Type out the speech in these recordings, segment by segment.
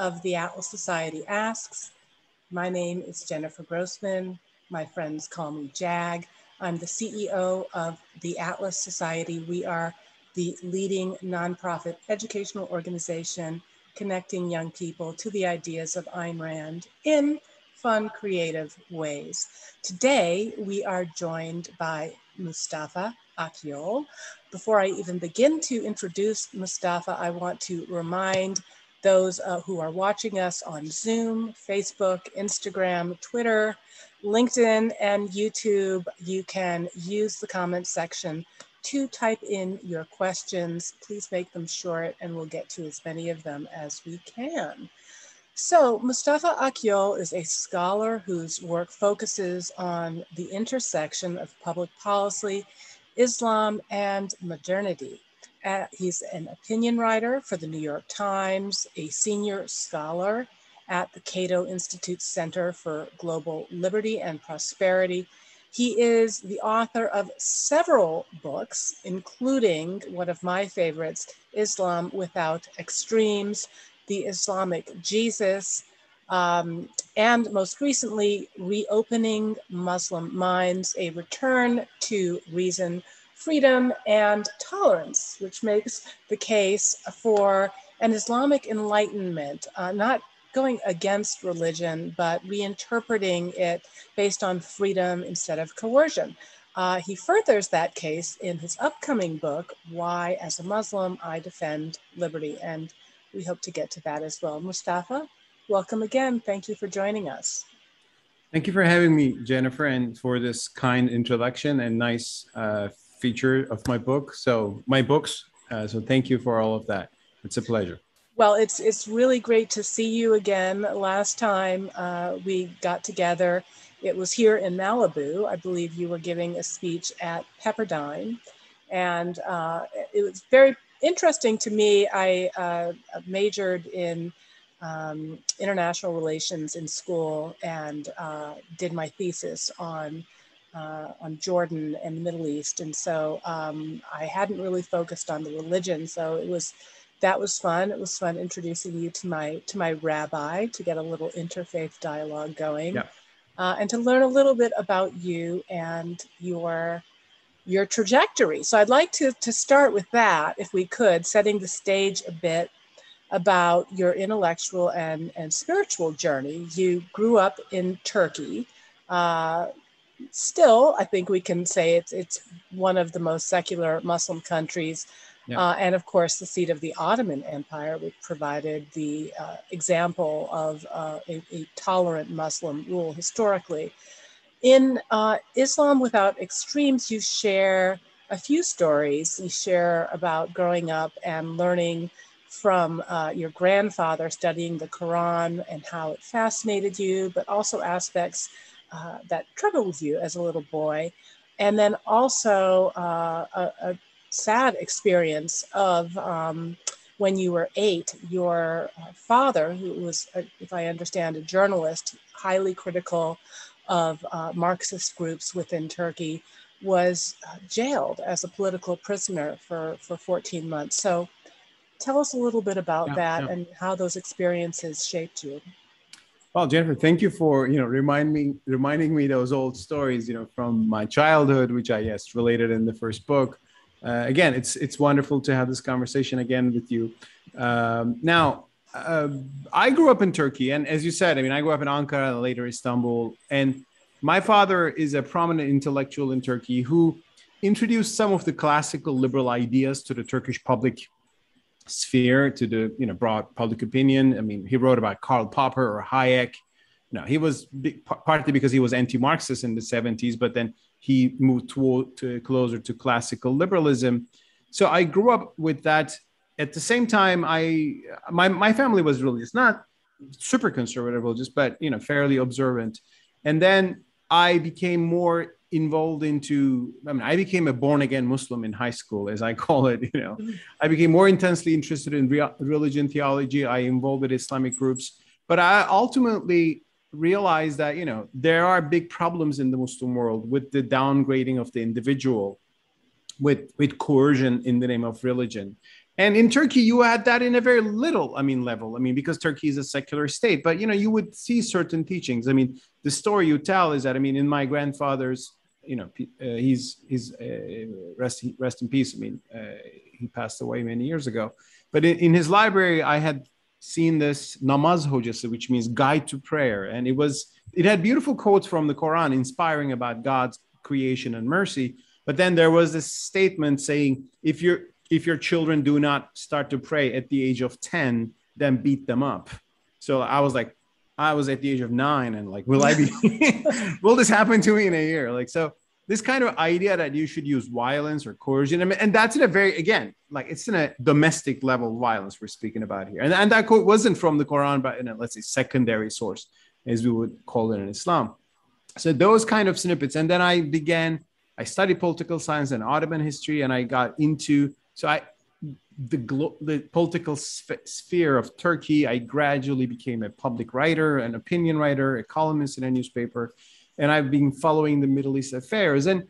of the Atlas Society Asks. My name is Jennifer Grossman. My friends call me JAG. I'm the CEO of the Atlas Society. We are the leading nonprofit educational organization connecting young people to the ideas of Ayn Rand in fun, creative ways. Today, we are joined by Mustafa Akyol. Before I even begin to introduce Mustafa, I want to remind those uh, who are watching us on Zoom, Facebook, Instagram, Twitter, LinkedIn, and YouTube, you can use the comment section to type in your questions. Please make them short and we'll get to as many of them as we can. So Mustafa Akyol is a scholar whose work focuses on the intersection of public policy, Islam, and modernity. He's an opinion writer for the New York Times, a senior scholar at the Cato Institute Center for Global Liberty and Prosperity. He is the author of several books, including one of my favorites, Islam Without Extremes, The Islamic Jesus, um, and most recently, Reopening Muslim Minds, a return to reason freedom and tolerance, which makes the case for an Islamic enlightenment, uh, not going against religion, but reinterpreting it based on freedom instead of coercion. Uh, he furthers that case in his upcoming book, Why, as a Muslim, I Defend Liberty. And we hope to get to that as well. Mustafa, welcome again. Thank you for joining us. Thank you for having me, Jennifer, and for this kind introduction and nice uh, feature of my book. So my books. Uh, so thank you for all of that. It's a pleasure. Well, it's it's really great to see you again. Last time uh, we got together, it was here in Malibu. I believe you were giving a speech at Pepperdine, and uh, it was very interesting to me. I uh, majored in um, international relations in school and uh, did my thesis on uh, on Jordan and the Middle East. And so um, I hadn't really focused on the religion. So it was, that was fun. It was fun introducing you to my, to my rabbi to get a little interfaith dialogue going yeah. uh, and to learn a little bit about you and your, your trajectory. So I'd like to, to start with that, if we could, setting the stage a bit about your intellectual and, and spiritual journey. You grew up in Turkey. Uh, still, I think we can say it's it's one of the most secular Muslim countries, yeah. uh, and of course the seat of the Ottoman Empire, which provided the uh, example of uh, a, a, tolerant Muslim rule historically. In uh, Islam Without Extremes, you share a few stories. You share about growing up and learning from uh, your grandfather studying the Quran and how it fascinated you, but also aspects uh, that troubled you as a little boy. And then also uh, a, a, sad experience of um, when you were eight, your uh, father, who was, a, if I understand, a journalist, highly critical of uh, Marxist groups within Turkey, was uh, jailed as a political prisoner for, for 14 months. So tell us a little bit about yeah, that yeah. and how those experiences shaped you. Well, Jennifer, thank you for you know remind me reminding me those old stories you know from my childhood, which I yes related in the first book. Uh, again, it's it's wonderful to have this conversation again with you. Um, now, uh, I grew up in Turkey, and as you said, I mean, I grew up in Ankara later Istanbul. And my father is a prominent intellectual in Turkey who introduced some of the classical liberal ideas to the Turkish public sphere to the you know broad public opinion. I mean, he wrote about Karl Popper or Hayek. You know, he was partly because he was anti-Marxist in the 70s, but then he moved toward, to closer to classical liberalism. So I grew up with that. At the same time, I my my family was really it's not super conservative religious, but you know fairly observant. And then I became more involved into i mean i became a born again muslim in high school as i call it you know i became more intensely interested in re- religion theology i involved with islamic groups but i ultimately realized that you know there are big problems in the muslim world with the downgrading of the individual with with coercion in the name of religion And in Turkey, you had that in a very little, I mean, level. I mean, because Turkey is a secular state, but you know, you would see certain teachings. I mean, the story you tell is that, I mean, in my grandfather's, you know, uh, he's he's uh, rest rest in peace. I mean, uh, he passed away many years ago. But in, in his library, I had seen this namaz hojası, which means guide to prayer, and it was it had beautiful quotes from the Quran, inspiring about God's creation and mercy. But then there was this statement saying, if you're if your children do not start to pray at the age of 10 then beat them up so i was like i was at the age of nine and like will i be will this happen to me in a year? Like so this kind of idea that you should use violence or coercion I mean, and that's in a very again like it's in a domestic level violence we're speaking about here. And, and that quote wasn't from the quran but in a let's say secondary source as we would call it in islam. So those kind of snippets. And then i began i studied political science and ottoman history and i got into so I, the, glo- the political sphere of Turkey, I gradually became a public writer, an opinion writer, a columnist in a newspaper, and I've been following the Middle East affairs. And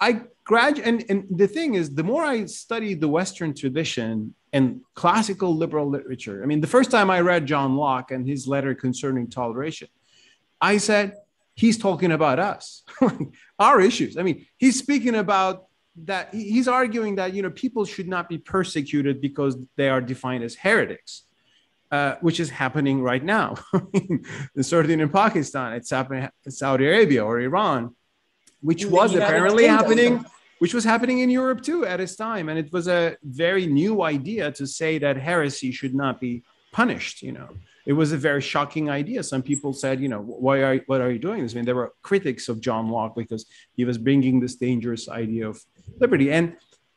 I grad and, and the thing is, the more I studied the Western tradition and classical liberal literature, I mean, the first time I read John Locke and his letter concerning toleration, I said, he's talking about us, our issues. I mean, he's speaking about that he's arguing that you know people should not be persecuted because they are defined as heretics, uh, which is happening right now. Certainly in Pakistan, it's happening in Saudi Arabia or Iran, which was apparently happening, which was happening in Europe too at its time, and it was a very new idea to say that heresy should not be punished. You know, it was a very shocking idea. Some people said, you know, why are what are you doing this? I mean, there were critics of John Locke because he was bringing this dangerous idea of liberty. And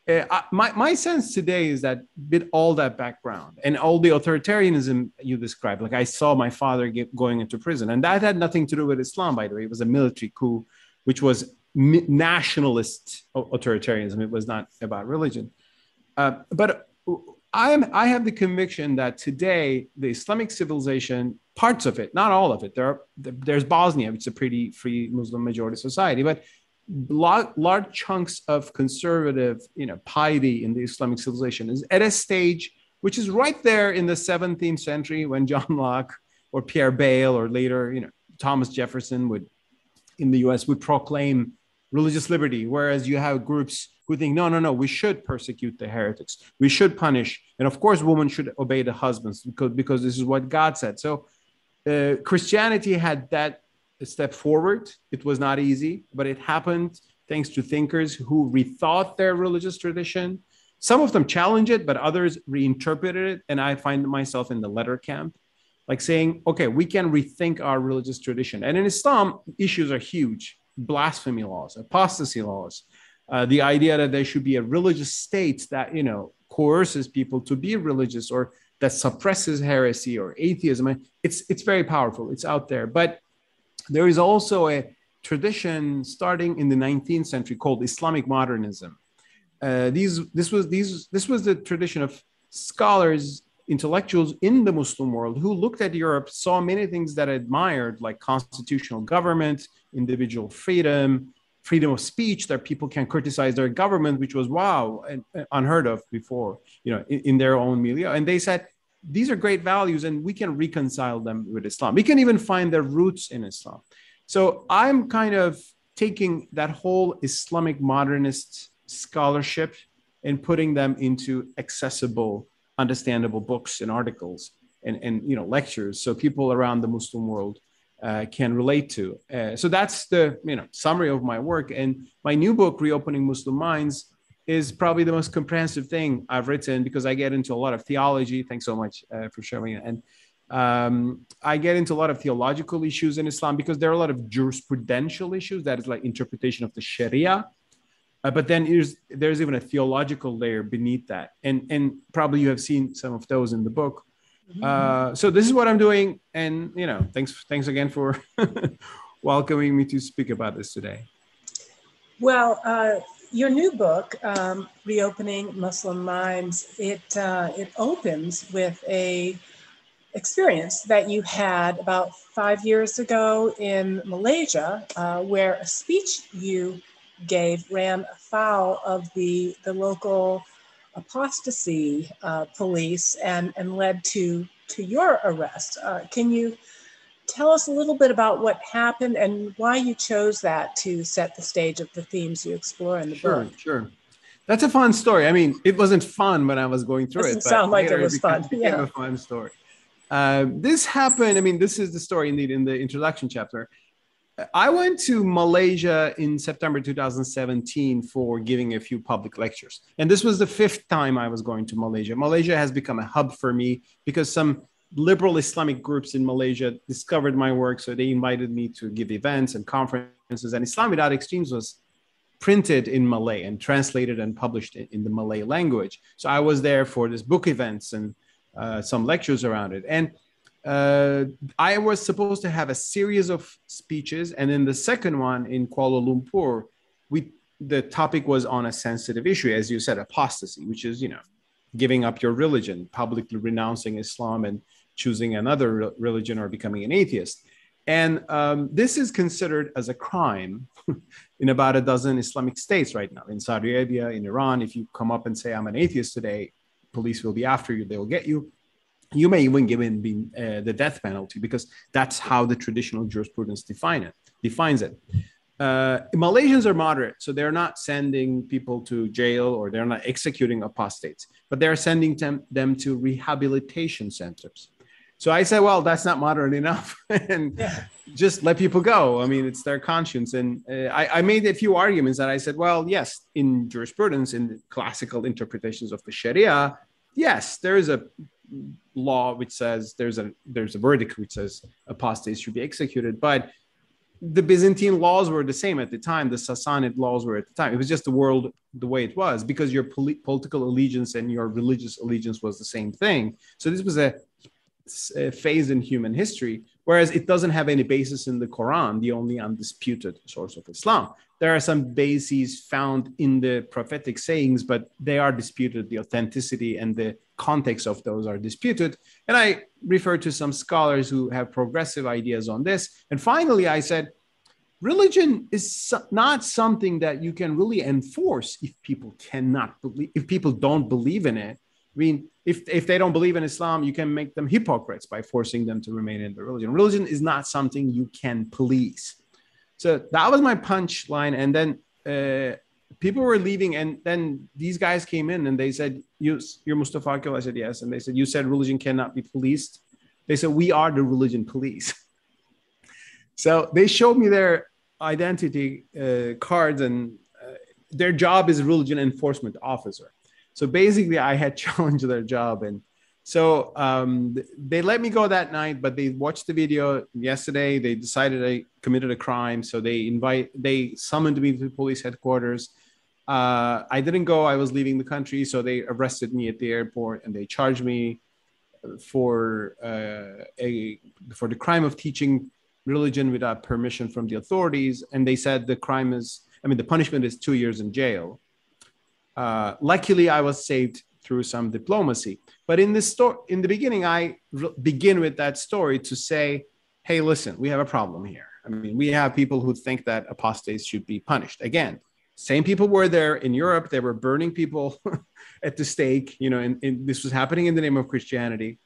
uh, my, my sense today is that with all that background and all the authoritarianism you described, like I saw my father get, going into prison, and that had nothing to do with Islam, by the way. It was a military coup, which was nationalist authoritarianism. It was not about religion. Uh, but I am I have the conviction that today the Islamic civilization, parts of it, not all of it, there are, there's Bosnia, which is a pretty free Muslim majority society, but large, large chunks of conservative, you know, piety in the Islamic civilization is at a stage which is right there in the 17th century when John Locke or Pierre Bayle or later, you know, Thomas Jefferson would in the US would proclaim religious liberty, whereas you have groups who think, no, no, no, we should persecute the heretics. We should punish. And of course, women should obey the husbands because, because this is what God said. So uh, Christianity had that step forward. It was not easy, but it happened thanks to thinkers who rethought their religious tradition. Some of them challenged it, but others reinterpreted it. And I find myself in the letter camp, like saying, okay, we can rethink our religious tradition. And in Islam, issues are huge blasphemy laws, apostasy laws, uh, the idea that there should be a religious state that you know coerces people to be religious or that suppresses heresy or atheism. It's it's very powerful. It's out there. But there is also a tradition starting in the 19th century called islamic modernism. Uh, these this was these this was the tradition of scholars intellectuals in the muslim world who looked at europe saw many things that admired like constitutional government individual freedom freedom of speech that people can criticize their government, which was wow, unheard of before, you know, in, in, their own milieu. And they said these are great values, and we can reconcile them with Islam. We can even find their roots in Islam. So I'm kind of taking that whole Islamic modernist scholarship and putting them into accessible, understandable books and articles and, and you know lectures, so people around the Muslim world uh, can relate to. Uh, so that's the you know summary of my work. And my new book, Reopening Muslim Minds, is probably the most comprehensive thing I've written because I get into a lot of theology. Thanks so much uh, for showing it. And um, I get into a lot of theological issues in Islam because there are a lot of jurisprudential issues that is like interpretation of the Sharia. Uh, but then there's, there's even a theological layer beneath that. And, and probably you have seen some of those in the book. Uh, so this is what I'm doing, and you know, thanks thanks again for welcoming me to speak about this today. Well, uh, your new book, um, "Reopening Muslim Minds," it uh, it opens with a experience that you had about five years ago in Malaysia, uh, where a speech you gave ran afoul of the the local apostasy uh, police and, and led to, to your arrest. Uh, can you tell us a little bit about what happened and why you chose that to set the stage of the themes you explore in the sure, book? Sure, sure. That's a fun story. I mean, it wasn't fun when I was going through Doesn't it. sound like it was became, fun. Yeah. a fun story. Uh, this happened. I mean, this is the story indeed in the introduction chapter. I went to Malaysia in September 2017 for giving a few public lectures. And this was the fifth time I was going to Malaysia. Malaysia has become a hub for me because some liberal Islamic groups in Malaysia discovered my work. So they invited me to give events and conferences. And Islam Without Extremes was printed in Malay and translated and published in, the Malay language. So I was there for this book events and uh, some lectures around it. And uh, I was supposed to have a series of speeches, and in the second one in Kuala Lumpur, we the topic was on a sensitive issue, as you said, apostasy, which is you know giving up your religion, publicly renouncing Islam and choosing another re- religion or becoming an atheist. And um, this is considered as a crime in about a dozen Islamic states right now. In Saudi Arabia, in Iran, if you come up and say, I'm an atheist today, police will be after you, they will get you. You may even give in uh, the death penalty because that's how the traditional jurisprudence define it, defines it. Uh, Malaysians are moderate, so they're not sending people to jail or they're not executing apostates, but they're sending them, them to rehabilitation centers. So I said, well, that's not moderate enough, and Yeah. just let people go. I mean, it's their conscience. And uh, I, I made a few arguments that I said, well, yes, in jurisprudence, in classical interpretations of the Sharia, yes, there is a law which says there's a there's a verdict which says apostates should be executed, but the Byzantine laws were the same at the time. The Sassanid laws were at the time. It was just the world the way it was because your poli- political allegiance and your religious allegiance was the same thing. So this was a, a phase in human history, whereas it doesn't have any basis in the Quran, the only undisputed source of Islam. There are some bases found in the prophetic sayings, but they are disputed. The authenticity and the context of those are disputed. And I refer to some scholars who have progressive ideas on this. And finally, I said, religion is not something that you can really enforce if people cannot believe, if people don't believe in it. I mean, if, if they don't believe in Islam, you can make them hypocrites by forcing them to remain in the religion. Religion is not something you can police. So that was my punchline. And then uh, people were leaving, and then these guys came in and they said, you, You're Mustafa Akyol? I said, Yes. And they said, You said religion cannot be policed. They said, We are the religion police. so they showed me their identity uh, cards, and uh, their job is religion enforcement officer. So basically, I had challenged their job. And so um, they let me go that night, but they watched the video yesterday. They decided I committed a crime. So they invite, they summoned me to police headquarters. Uh, I didn't go. I was leaving the country, so they arrested me at the airport and they charged me for uh, a for the crime of teaching religion without permission from the authorities. And they said the crime is, I mean, the punishment is two years in jail. Uh, luckily, I was saved through some diplomacy. But in this story, in the beginning, I re- begin with that story to say, "Hey, listen, we have a problem here. I mean, we have people who think that apostates should be punished. Again, same people were there in Europe. They were burning people at the stake. You know, and, and this was happening in the name of Christianity.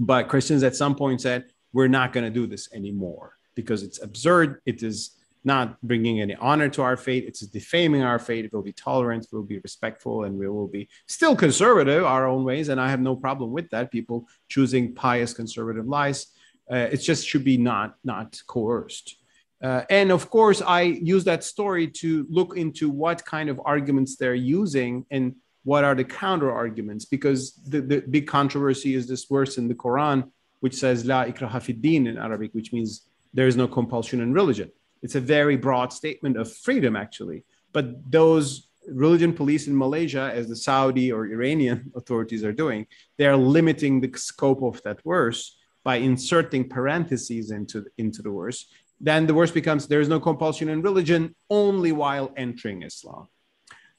But Christians at some point said, "We're not going to do this anymore because it's absurd. It is." Not bringing any honor to our faith. It's defaming our faith. It will be tolerant. We'll be respectful, and we will be still conservative our own ways. And I have no problem with that. People choosing pious conservative lies. Uh, it just should be not not coerced. Uh, and of course, I use that story to look into what kind of arguments they're using and what are the counter arguments. Because the, the big controversy is this verse in the Quran, which says "La ikraha fid din" in Arabic, which means there is no compulsion in religion. It's a very broad statement of freedom, actually. But those religion police in Malaysia, as the Saudi or Iranian authorities are doing, they are limiting the scope of that verse by inserting parentheses into, into the verse. Then the verse becomes there is no compulsion in religion only while entering Islam.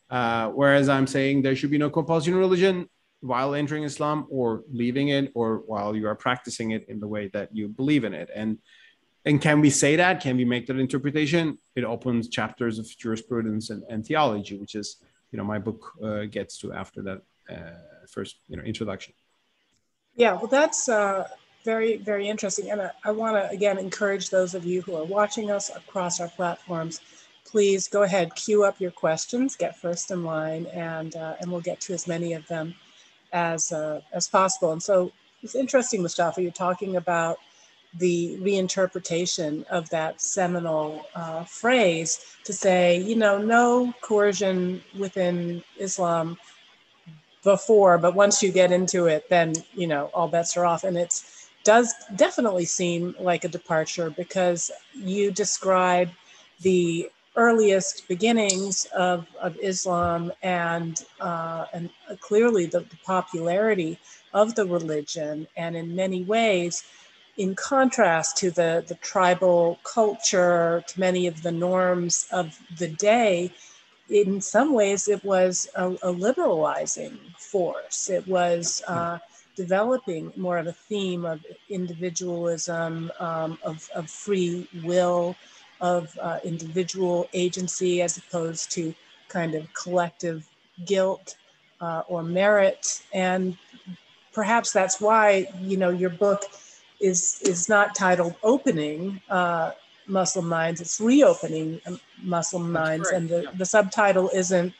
Uh, whereas I'm saying there should be no compulsion in religion while entering Islam or leaving it or while you are practicing it in the way that you believe in it. And and can we say that? Can we make that interpretation? It opens chapters of jurisprudence and, and theology, which is, you know, my book uh, gets to after that uh, first you know introduction. Yeah, well, that's uh, very very interesting, and I, I want to again encourage those of you who are watching us across our platforms. Please go ahead, queue up your questions, get first in line, and uh, and we'll get to as many of them as uh, as possible. And so it's interesting, Mustafa. You're talking about the reinterpretation of that seminal uh, phrase to say, you know, no coercion within Islam before, but once you get into it, then, you know, all bets are off. And it does definitely seem like a departure because you describe the earliest beginnings of, of Islam and, uh, and clearly the, the popularity of the religion. And in many ways, in contrast to the, the tribal culture, to many of the norms of the day, in some ways it was a, a liberalizing force. It was uh, developing more of a theme of individualism, um, of, of free will, of uh, individual agency as opposed to kind of collective guilt uh, or merit. And perhaps that's why, you know, your book is is not titled opening uh, Muslim minds; it's reopening um, Muslim minds, and the, yeah. the subtitle isn't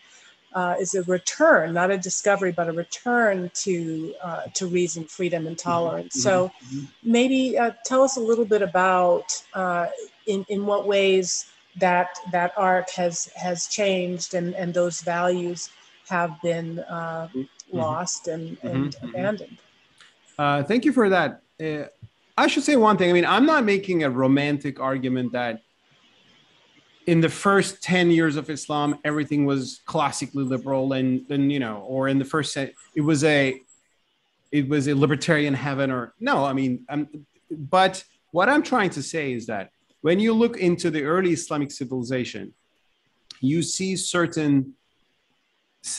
uh, is a return, not a discovery, but a return to uh, to reason, freedom, and mm-hmm. tolerance. Mm-hmm. So, mm-hmm. maybe uh, tell us a little bit about uh, in in what ways that that arc has has changed and and those values have been uh, mm-hmm. lost and, and mm-hmm. abandoned. Uh, thank you for that. I should say one thing. I mean, I'm not making a romantic argument that in the first 10 years of Islam, everything was classically liberal and you know, or in the first it was a, it was a libertarian heaven or no, I mean, I'm, but what I'm trying to say is that when you look into the early Islamic civilization, you see certain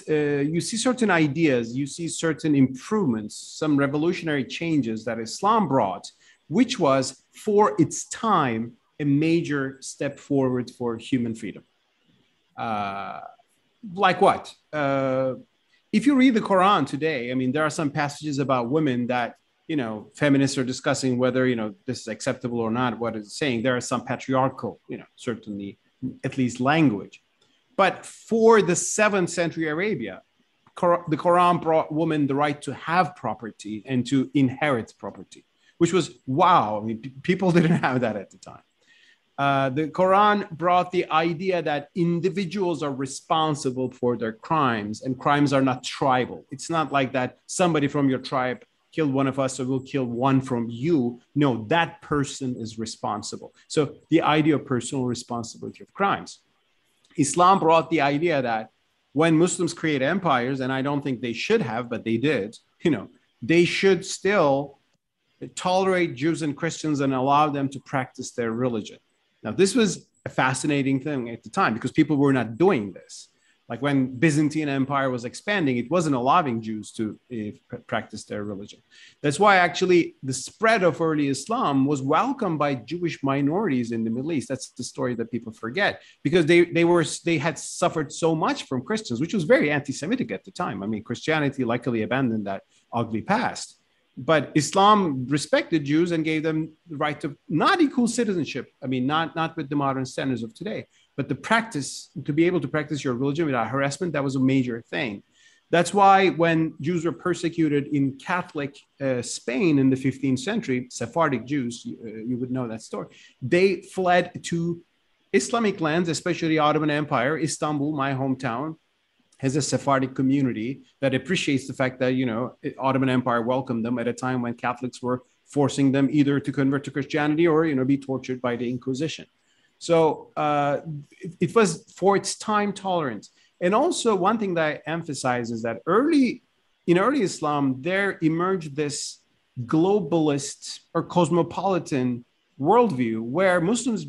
uh, you see certain ideas, you see certain improvements, some revolutionary changes that Islam brought which was for its time a major step forward for human freedom. Uh, like what? Uh, if you read the Quran today, I mean, there are some passages about women that you know feminists are discussing whether you know this is acceptable or not. What it's saying, there are some patriarchal, you know, certainly at least language. But for the seventh century Arabia, the Quran brought women the right to have property and to inherit property which was wow. I mean, p- people didn't have that at the time. Uh, the Quran brought the idea that individuals are responsible for their crimes and crimes are not tribal. It's not like that somebody from your tribe killed one of us, so we'll kill one from you. No, that person is responsible. So the idea of personal responsibility of crimes. Islam brought the idea that when Muslims create empires, and I don't think they should have, but they did, you know, they should still tolerate Jews and Christians and allow them to practice their religion. Now, this was a fascinating thing at the time because people were not doing this. Like when Byzantine Empire was expanding, it wasn't allowing Jews to uh, practice their religion. That's why actually the spread of early Islam was welcomed by Jewish minorities in the Middle East. That's the story that people forget because they they were they had suffered so much from Christians, which was very anti-Semitic at the time. I mean, Christianity luckily abandoned that ugly past but Islam respected Jews and gave them the right to not equal citizenship. I mean, not not with the modern standards of today, but the practice to be able to practice your religion without harassment. That was a major thing. That's why when Jews were persecuted in Catholic uh, Spain in the 15th century, Sephardic Jews, uh, you would know that story. They fled to Islamic lands, especially the Ottoman Empire, Istanbul, my hometown, has a Sephardic community that appreciates the fact that you know Ottoman Empire welcomed them at a time when Catholics were forcing them either to convert to Christianity or you know be tortured by the Inquisition. So uh, it, it, was for its time tolerant. And also one thing that I emphasize is that early in early Islam there emerged this globalist or cosmopolitan worldview where Muslims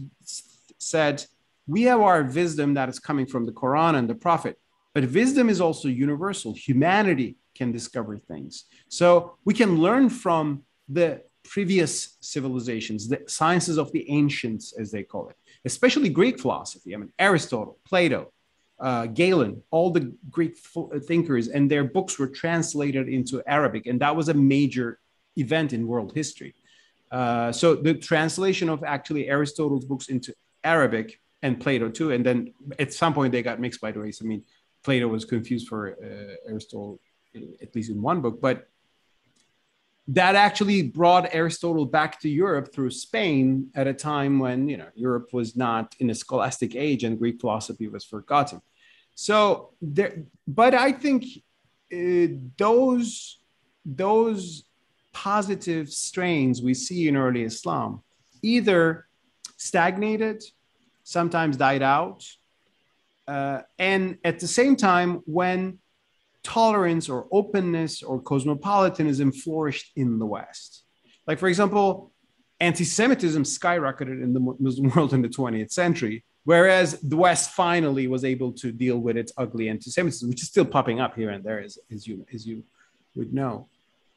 said we have our wisdom that is coming from the Quran and the Prophet but wisdom is also universal. Humanity can discover things. So we can learn from the previous civilizations, the sciences of the ancients, as they call it, especially Greek philosophy. I mean, Aristotle, Plato, uh, Galen, all the Greek thinkers, and their books were translated into Arabic, and that was a major event in world history. Uh, so the translation of actually Aristotle's books into Arabic and Plato too, and then at some point they got mixed by the way. So, I mean, Plato was confused for uh, Aristotle, at least in one book, but that actually brought Aristotle back to Europe through Spain at a time when you know Europe was not in a scholastic age and Greek philosophy was forgotten. So there, but I think uh, those those positive strains we see in early Islam either stagnated, sometimes died out, uh, and at the same time when tolerance or openness or cosmopolitanism flourished in the West. Like, for example, anti Semitism skyrocketed in the Muslim world in the 20th century, whereas the West finally was able to deal with its ugly anti Semitism, which is still popping up here and there, as, as, you, as you would know.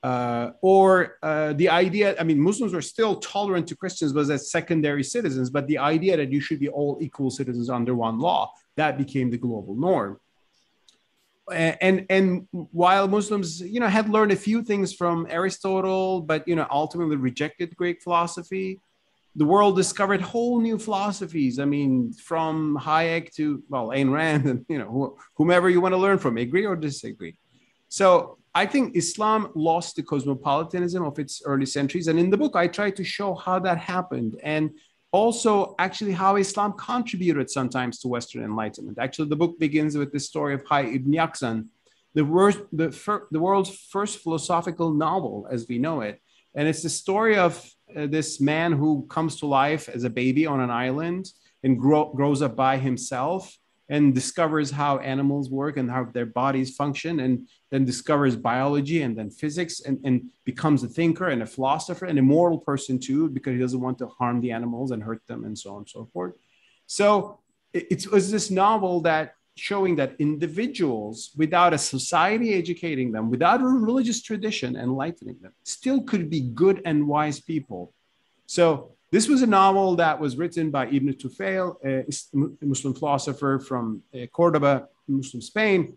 Uh, or uh, the idea, I mean, Muslims were still tolerant to Christians, but as secondary citizens, but the idea that you should be all equal citizens under one law, that became the global norm and and while Muslims, you know, had learned a few things from Aristotle, but you know, ultimately rejected Greek philosophy, the world discovered whole new philosophies. I mean, from Hayek to well, Ayn Rand, and you know, whomever you want to learn from, agree or disagree. So I think Islam lost the cosmopolitanism of its early centuries, and in the book, I try to show how that happened and also actually how Islam contributed sometimes to Western enlightenment. Actually, the book begins with the story of Hayy ibn Yaqzan, the, the, fir- the world's first philosophical novel as we know it. And it's the story of uh, this man who comes to life as a baby on an island and grow- grows up by himself and discovers how animals work and how their bodies function and then discovers biology and then physics and, and becomes a thinker and a philosopher and a moral person too because he doesn't want to harm the animals and hurt them and so on and so forth. So it, it was this novel that showing that individuals without a society educating them without a religious tradition enlightening them still could be good and wise people. So this was a novel that was written by Ibn Tufayl, a Muslim philosopher from uh, Cordoba, Muslim Spain.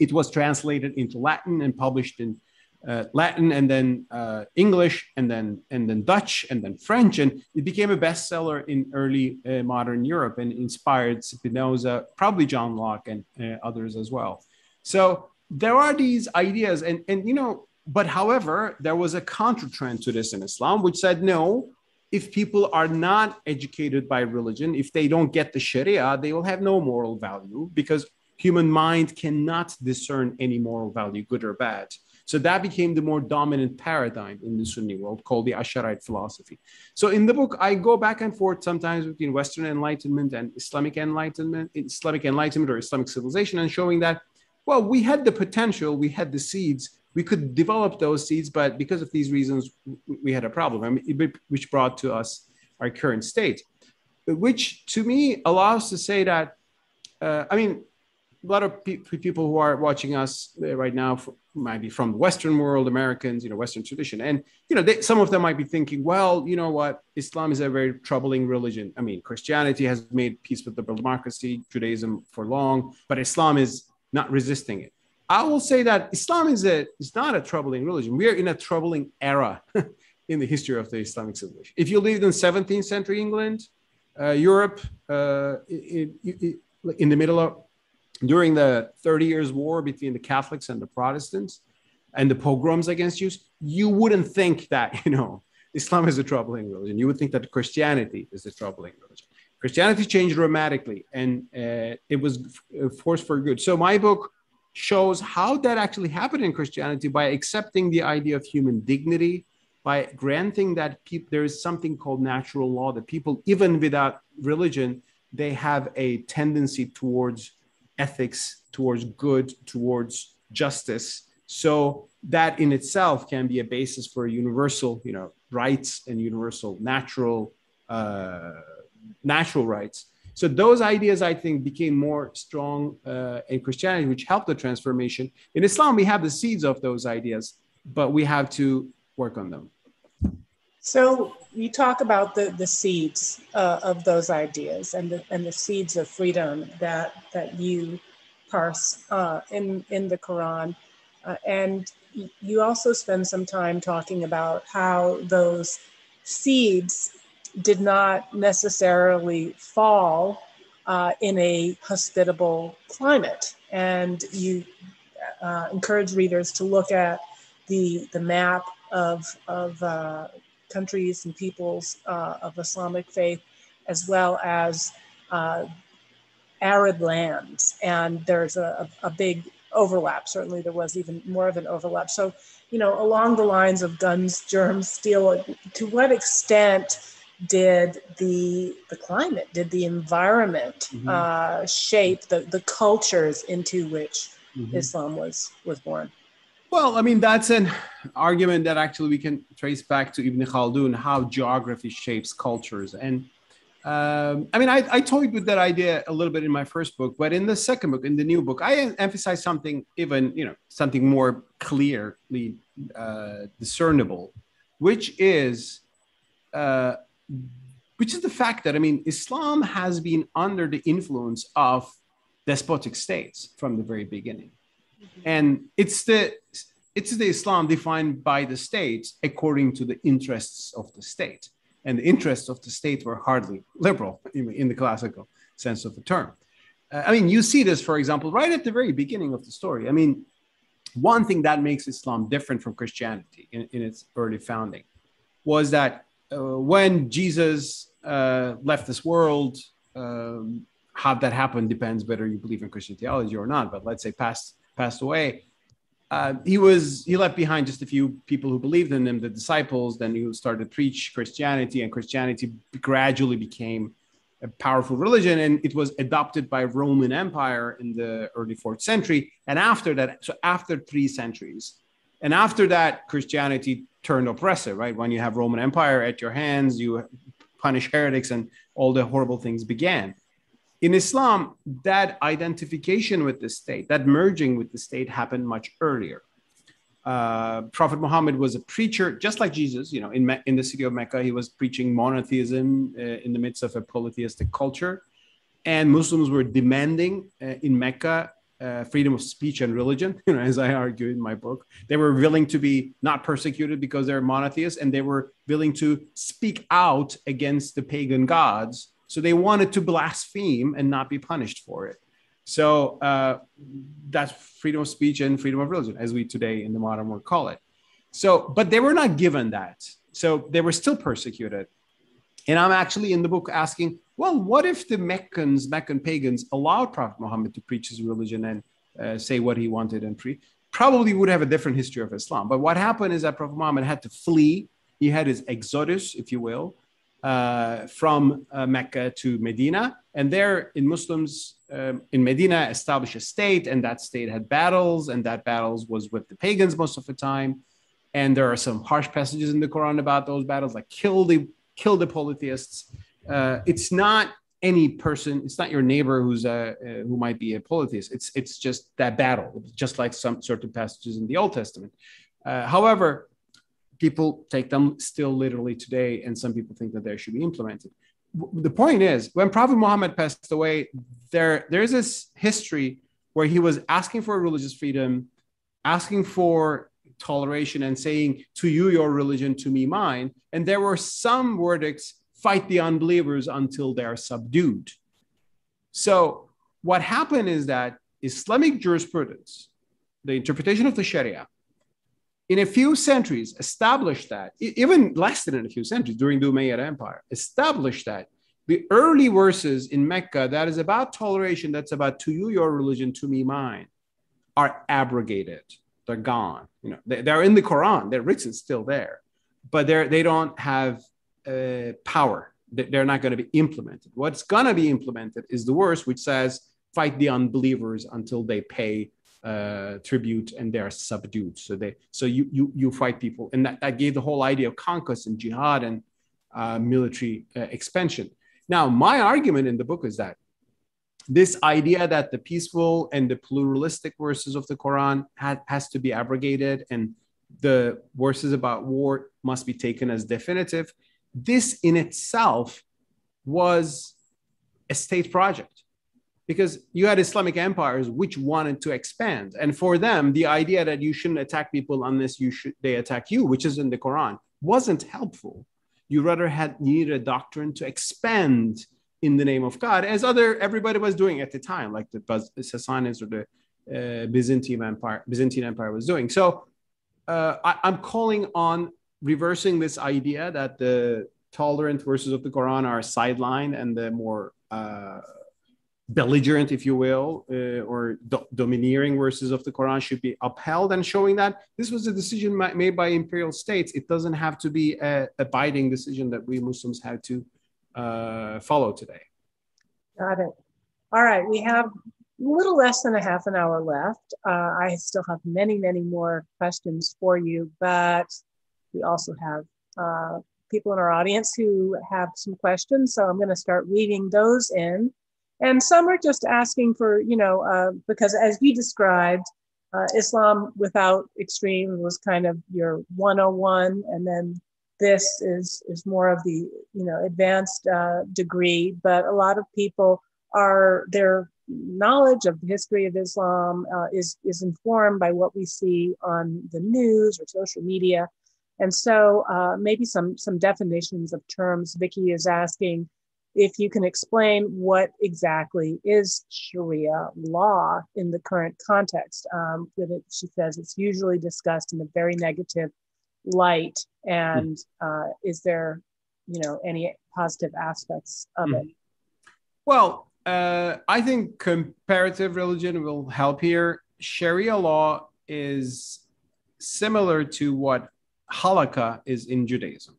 It was translated into Latin and published in uh, Latin and then uh, English and then and then Dutch and then French, and it became a bestseller in early uh, modern Europe and inspired Spinoza, probably John Locke and uh, others as well. So there are these ideas, and and you know, but however, there was a counter trend to this in Islam, which said no, if people are not educated by religion, if they don't get the Sharia, they will have no moral value because human mind cannot discern any moral value, good or bad. So that became the more dominant paradigm in the Sunni world called the Asharite philosophy. So in the book, I go back and forth sometimes between Western Enlightenment and Islamic Enlightenment, Islamic Enlightenment or Islamic civilization, and showing that, well, we had the potential, we had the seeds, we could develop those seeds, but because of these reasons, we had a problem, I mean, which brought to us our current state, which to me allows to say that, uh, I mean, a lot of pe- people who are watching us uh, right now might be from the Western world, Americans, you know, Western tradition, and you know, they, some of them might be thinking, well, you know what, Islam is a very troubling religion. I mean, Christianity has made peace with the democracy, Judaism for long, but Islam is not resisting it. I will say that Islam is a is not a troubling religion. We are in a troubling era in the history of the Islamic civilization. If you lived in 17th century England, uh, Europe, uh, in, in, in, the middle of during the 30 years war between the Catholics and the Protestants, and the pogroms against Jews, you wouldn't think that you know Islam is a troubling religion. You would think that Christianity is a troubling religion. Christianity changed dramatically, and uh, it was a force for good. So my book shows how that actually happened in Christianity by accepting the idea of human dignity, by granting that pe- there is something called natural law, that people, even without religion, they have a tendency towards ethics, towards good, towards justice. So that in itself can be a basis for universal, you know, rights and universal natural, uh, natural rights. So those ideas, I think, became more strong uh, in Christianity, which helped the transformation. In Islam, we have the seeds of those ideas, but we have to work on them. So you talk about the, the seeds uh, of those ideas and the, and the seeds of freedom that, that you parse uh, in, in the Quran. Uh, and you also spend some time talking about how those seeds did not necessarily fall uh, in a hospitable climate. And you uh, encourage readers to look at the, the map of, of uh, countries and peoples uh, of Islamic faith, as well as uh, arid lands. And there's a, a, big overlap. Certainly, there was even more of an overlap. So, you know, along the lines of guns, germs, steel, to what extent did the the climate, did the environment mm-hmm. uh, shape the the cultures into which mm-hmm. Islam was was born? Well, I mean, that's an argument that actually we can trace back to Ibn Khaldun, how geography shapes cultures. And um, I mean, I, I toyed with that idea a little bit in my first book, but in the second book, in the new book, I emphasize something even, you know, something more clearly uh, discernible, which is, uh, which is the fact that I mean, Islam has been under the influence of despotic states from the very beginning and it's the it's the Islam defined by the state according to the interests of the state, and the interests of the state were hardly liberal in, in the classical sense of the term. Uh, I mean, you see this, for example, right at the very beginning of the story. I mean, one thing that makes Islam different from Christianity in, in its early founding was that when Jesus uh, left this world, um, how that happened depends whether you believe in Christian theology or not. But let's say passed passed away, uh, he was he left behind just a few people who believed in him, the disciples. Then he started to preach Christianity, and Christianity gradually became a powerful religion, and it was adopted by Roman Empire in the early fourth century. And after that, so after three centuries, and after that, Christianity turned oppressive. Right when you have Roman Empire at your hands, you punish heretics, and all the horrible things began in Islam, that identification with the state, that merging with the state happened much earlier. Uh, Prophet Muhammad was a preacher, just like Jesus. You know, in Me- in the city of Mecca, he was preaching monotheism uh, in the midst of a polytheistic culture, and Muslims were demanding uh, in Mecca uh, freedom of speech and religion. You know, as I argue in my book, they were willing to be not persecuted because they're monotheists, and they were willing to speak out against the pagan gods so they wanted to blaspheme and not be punished for it. So uh, that's freedom of speech and freedom of religion, as we today in the modern world call it. So, but they were not given that. So they were still persecuted. And I'm actually in the book asking, well, what if the Meccans, Meccan pagans, allowed Prophet Muhammad to preach his religion and uh, say what he wanted and preach? Probably would have a different history of Islam. But what happened is that Prophet Muhammad had to flee. He had his exodus, if you will, uh, from uh, Mecca to Medina. And there, in Muslims um, in Medina, established a state, and that state had battles, and that battles was with the pagans most of the time. And there are some harsh passages in the Quran about those battles, like kill the kill the polytheists. Uh, it's not any person. It's not your neighbor who's a, uh, who might be a polytheist. It's it's just that battle, just like some certain passages in the Old Testament. Uh, however, people take them still literally today, and some people think that they should be implemented. The point is, when Prophet Muhammad passed away, there there's this history where he was asking for religious freedom, asking for toleration, and saying, "To you your religion, to me mine." And there were some verdicts: fight the unbelievers until they are subdued. So what happened is that Islamic jurisprudence, the interpretation of the Sharia, in a few centuries established that, even less than in a few centuries during the Umayyad Empire, established that the early verses in Mecca that is about toleration, that's about to you your religion, to me mine, are abrogated. They're gone. You know, they, are in the Quran. They're written still there, but they're they don't have uh, power. They're not going to be implemented. What's going to be implemented is the verse which says, "Fight the unbelievers until they pay uh, tribute and they are subdued. So they so you you you fight people, and that, that gave the whole idea of conquest and jihad and uh, military uh, expansion. Now, my argument in the book is that this idea that the peaceful and the pluralistic verses of the Quran had, has to be abrogated and the verses about war must be taken as definitive. This in itself was a state project because you had Islamic empires which wanted to expand. And for them, the idea that you shouldn't attack people unless you should they attack you, which is in the Quran, wasn't helpful. You rather had needed a doctrine to expand in the name of God, as other everybody was doing at the time, like the Sassanids or the uh, Byzantine Empire, Byzantine Empire was doing. So uh, I, I'm calling on reversing this idea that the tolerant verses of the Quran are sidelined and the more uh, belligerent, if you will, uh, or do- domineering verses of the Quran should be upheld, and showing that this was a decision made by imperial states. It doesn't have to be a, a binding decision that we Muslims have to uh, follow today. Got it. All right, we have a little less than a half an hour left. Uh, I still have many, many more questions for you, but we also have uh, people in our audience who have some questions. So I'm going to start weaving those in. And some are just asking for, you know, uh, because as you described, uh, Islam without extreme was kind of your 101, and then this is is more of the you know advanced uh, degree. But a lot of people are their knowledge of the history of Islam uh, is is informed by what we see on the news or social media, and so uh, maybe some some definitions of terms. Vicky is asking if you can explain what exactly is Sharia law in the current context. Um, that it, she says it's usually discussed in a very negative light, and uh, is there, you know, any positive aspects of mm. it? Well, uh, I think comparative religion will help here. Sharia law is similar to what halakha is in Judaism.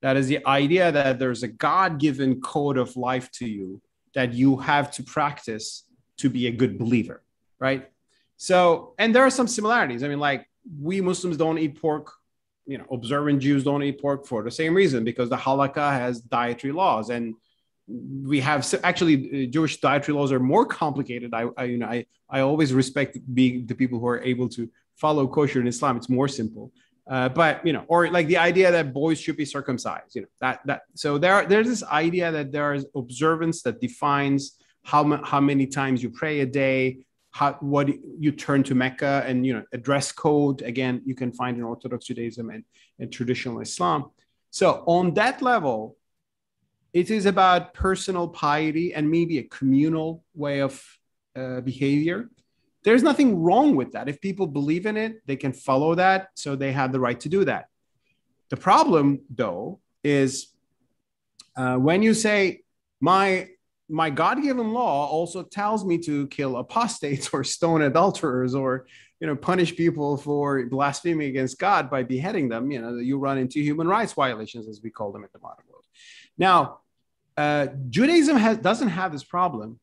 That is the idea that there's a God given code of life to you that you have to practice to be a good believer, right? So, and there are some similarities. I mean, like we Muslims don't eat pork, you know, observant Jews don't eat pork for the same reason because the halakha has dietary laws and we have actually uh, Jewish dietary laws are more complicated. I, I you know I, I always respect being the people who are able to follow kosher in Islam. It's more simple. Uh, but you know, or like the idea that boys should be circumcised, you know, that that so there there's this idea that there is observance that defines how how many times you pray a day, how what you turn to Mecca, and you know, a dress code. Again, you can find in Orthodox Judaism and, and traditional Islam. So on that level, it is about personal piety and maybe a communal way of uh, behavior there's nothing wrong with that. If people believe in it, they can follow that. So they have the right to do that. The problem, though, is uh, when you say, my my God-given law also tells me to kill apostates or stone adulterers or you know punish people for blaspheming against God by beheading them. You know you run into human rights violations as we call them in the modern world. Now, uh, Judaism has, doesn't have this problem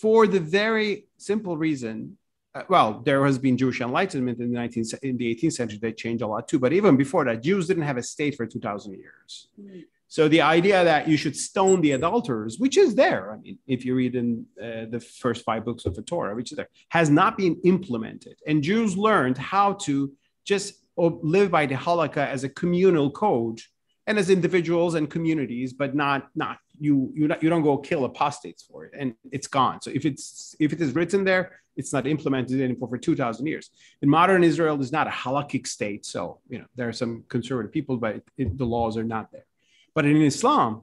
for the very simple reason uh, well, there has been Jewish enlightenment in the 19th, in the 18th century that changed a lot too. But even before that, Jews didn't have a state for 2,000 years. Mm. So the idea that you should stone the adulterers, which is there, I mean, if you read in uh, the first five books of the Torah, which is there, has not been implemented. And Jews learned how to just live by the halakha as a communal code and as individuals and communities, but not not you you not, you don't go kill apostates for it, and it's gone. So if it's if it is written there, it's not implemented anymore for two thousand years. In modern Israel, is not a halakhic state, so you know there are some conservative people, but it, it, the laws are not there. But in Islam,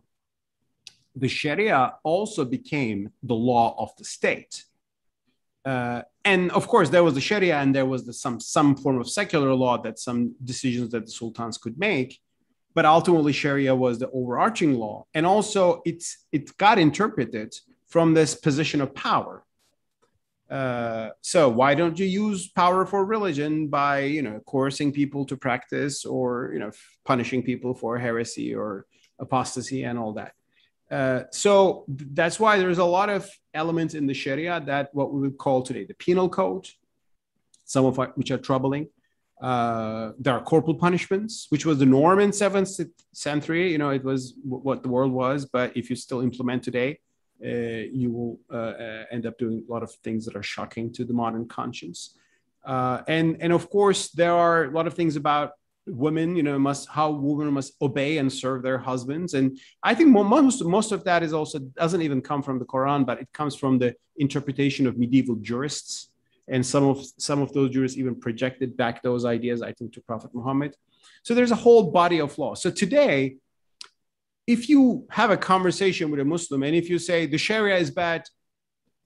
the Sharia also became the law of the state. Uh, and of course, there was the Sharia, and there was the, some some form of secular law that some decisions that the sultans could make but ultimately Sharia was the overarching law. And also it's it got interpreted from this position of power. Uh, so why don't you use power for religion by you know coercing people to practice or you know punishing people for heresy or apostasy and all that? Uh, so that's why there's a lot of elements in the Sharia that what we would call today the penal code, some of which are troubling, uh, there are corporal punishments, which was the norm in seventh century. You know, it was what the world was. But if you still implement today, you will uh, uh, end up doing a lot of things that are shocking to the modern conscience. Uh, and and of course, there are a lot of things about women you know must how women must obey and serve their husbands. And i think most most of that is also doesn't even come from the quran but it comes from the interpretation of medieval jurists. And some of some of those jurists even projected back those ideas i think to prophet muhammad. So there's a whole body of law. So today if you have a conversation with a muslim and if you say the sharia is bad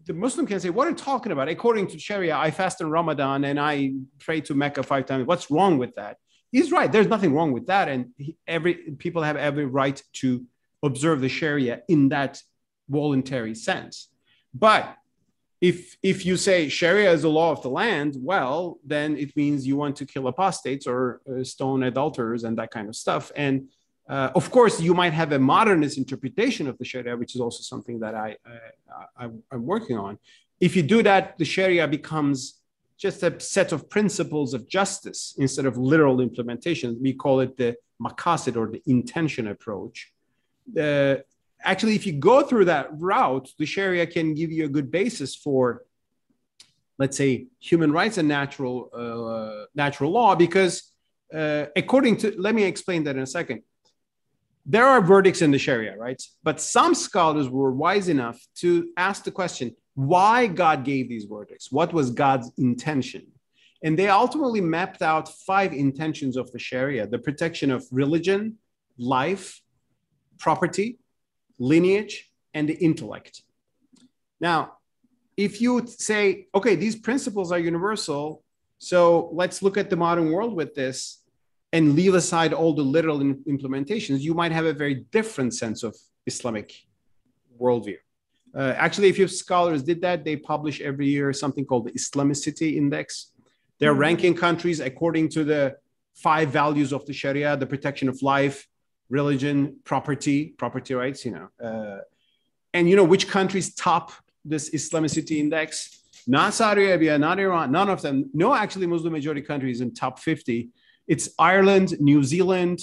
the Muslim can say, What are you talking about? According to Sharia, I fast in Ramadan and I pray to Mecca five times. What's wrong with that? he's right. There's nothing wrong with that, and every people have every right to observe the Sharia in that voluntary sense. But if if you say Sharia is the law of the land, well, then it means you want to kill apostates or uh, stone adulterers and that kind of stuff. And uh, of course, you might have a modernist interpretation of the Sharia, which is also something that I, I I'm working on. If you do that, the Sharia becomes just a set of principles of justice instead of literal implementation. We call it the maqasid or the intention approach. Uh, actually, if you go through that route, the Sharia can give you a good basis for, let's say, human rights and natural uh, natural law. Because uh, according to, let me explain that in a second. There are verdicts in the Sharia, right? But some scholars were wise enough to ask the question why God gave these verdicts, what was God's intention. And they ultimately mapped out five intentions of the Sharia the protection of religion, life, property, lineage, and the intellect. Now, if you say, okay, these principles are universal, so let's look at the modern world with this and leave aside all the literal implementations, you might have a very different sense of Islamic worldview. Uh, actually, a few scholars did that. They publish every year something called the Islamicity Index. They're mm-hmm. ranking countries according to the five values of the Sharia: the protection of life, religion, property, property rights. You know, uh, and you know which countries top this Islamicity Index? Not Saudi Arabia, not Iran, none of them. No, actually, Muslim majority countries in top 50. It's Ireland, New Zealand,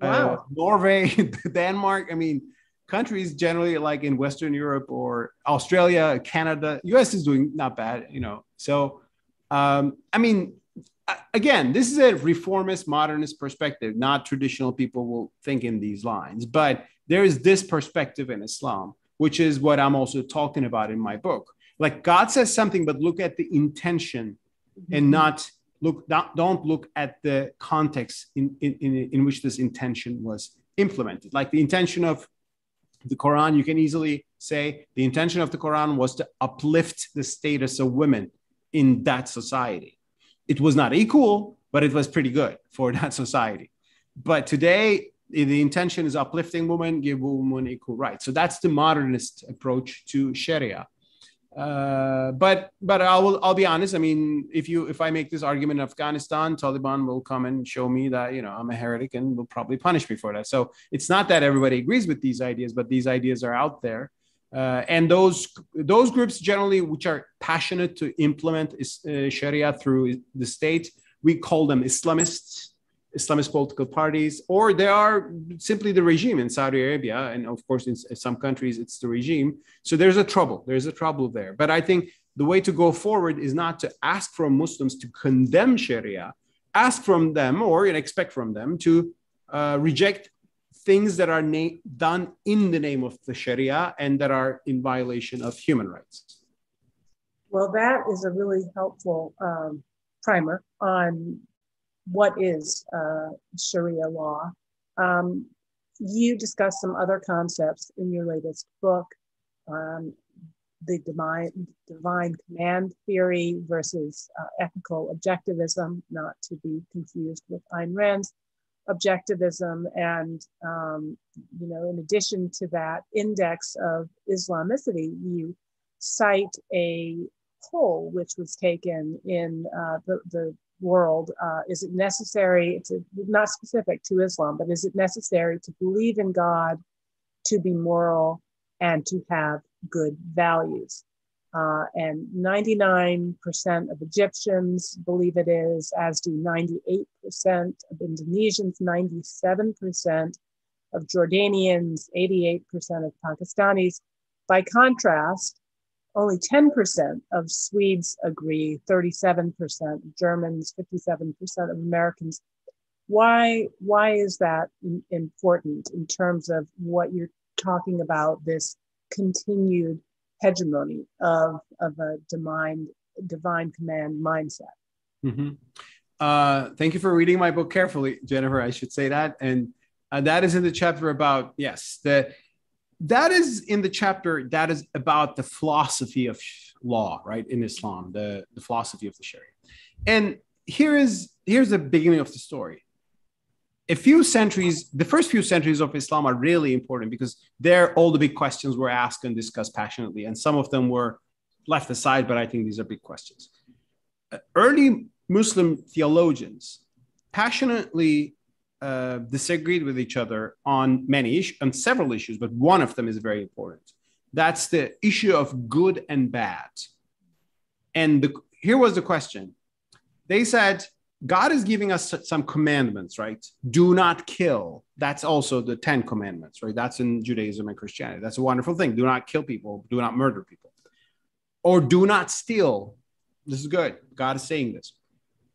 uh, wow. uh, Norway, Denmark. I mean, countries generally like in Western Europe or Australia, Canada, US is doing not bad, you know. So, um, I mean, again, this is a reformist, modernist perspective. Not traditional people will think in these lines, but there is this perspective in Islam, which is what I'm also talking about in my book. Like God says something, but look at the intention mm-hmm. and not look, don't look at the context in, in, in which this intention was implemented. Like the intention of the Quran, you can easily say the intention of the Quran was to uplift the status of women in that society. It was not equal, but it was pretty good for that society. But today, the intention is uplifting women, give women equal rights. So that's the modernist approach to Sharia. Uh, but but I will I'll be honest. I mean, if you if I make this argument in Afghanistan, Taliban will come and show me that you know I'm a heretic and will probably punish me for that. So it's not that everybody agrees with these ideas, but these ideas are out there. Uh, and those those groups generally, which are passionate to implement uh, Sharia through the state, we call them Islamists Islamist political parties, or they are simply the regime in Saudi Arabia, and of course in some countries it's the regime. So there's a trouble. There's a trouble there. But I think the way to go forward is not to ask from Muslims to condemn Sharia, ask from them or expect from them to uh, reject things that are na- done in the name of the Sharia and that are in violation of human rights. Well, that is a really helpful um, primer on what is uh, Sharia law. Um, you discuss some other concepts in your latest book, um, the divine, divine command theory versus uh, ethical objectivism, not to be confused with Ayn Rand's objectivism. And, um, you know, in addition to that index of Islamicity, you cite a poll which was taken in uh, the, the world, uh, is it necessary, it's not specific to Islam, but is it necessary to believe in God, to be moral, and to have good values? Uh, and 99% of Egyptians believe it is, as do 98% of Indonesians, 97% of Jordanians, 88% of Pakistanis. By contrast, only 10% of Swedes agree, 37% Germans, 57% of Americans. Why, why is that important in terms of what you're talking about, this continued hegemony of, of a divine, divine command mindset? Mm-hmm. Uh, thank you for reading my book carefully, Jennifer. I should say that. And uh, that is in the chapter about, yes, the that is in the chapter that is about the philosophy of law, right? In Islam, the, the philosophy of the Sharia. And here is here's the beginning of the story. A few centuries, the first few centuries of Islam are really important because there all the big questions were asked and discussed passionately, and some of them were left aside, but I think these are big questions. Uh, early Muslim theologians passionately uh, disagreed with each other on many issues, on several issues, but one of them is very important. That's the issue of good and bad. And the, here was the question. They said, God is giving us some commandments, right? Do not kill. That's also the 10 commandments, right? That's in Judaism and Christianity. That's a wonderful thing. Do not kill people, do not murder people, or do not steal. This is good. God is saying this.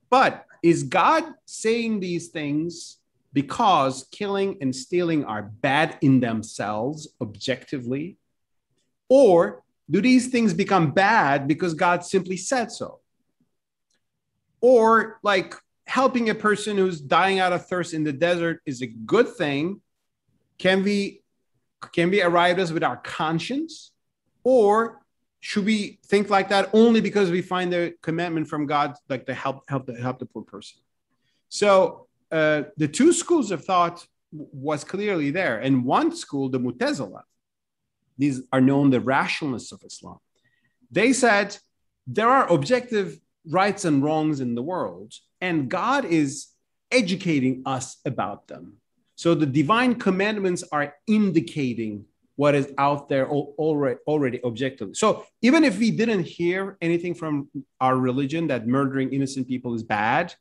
But is God saying these things because killing and stealing are bad in themselves objectively? Or do these things become bad because God simply said so? Or like helping a person who's dying out of thirst in the desert is a good thing. Can we can we arrive as with our conscience? Or should we think like that only because we find the commandment from God like to help help the help the poor person? So uh, the two schools of thought was clearly there. And one school, the Mutazila, these are known the rationalists of Islam. They said there are objective rights and wrongs in the world, and God is educating us about them. So the divine commandments are indicating what is out there already, already objectively. So even if we didn't hear anything from our religion that murdering innocent people is bad,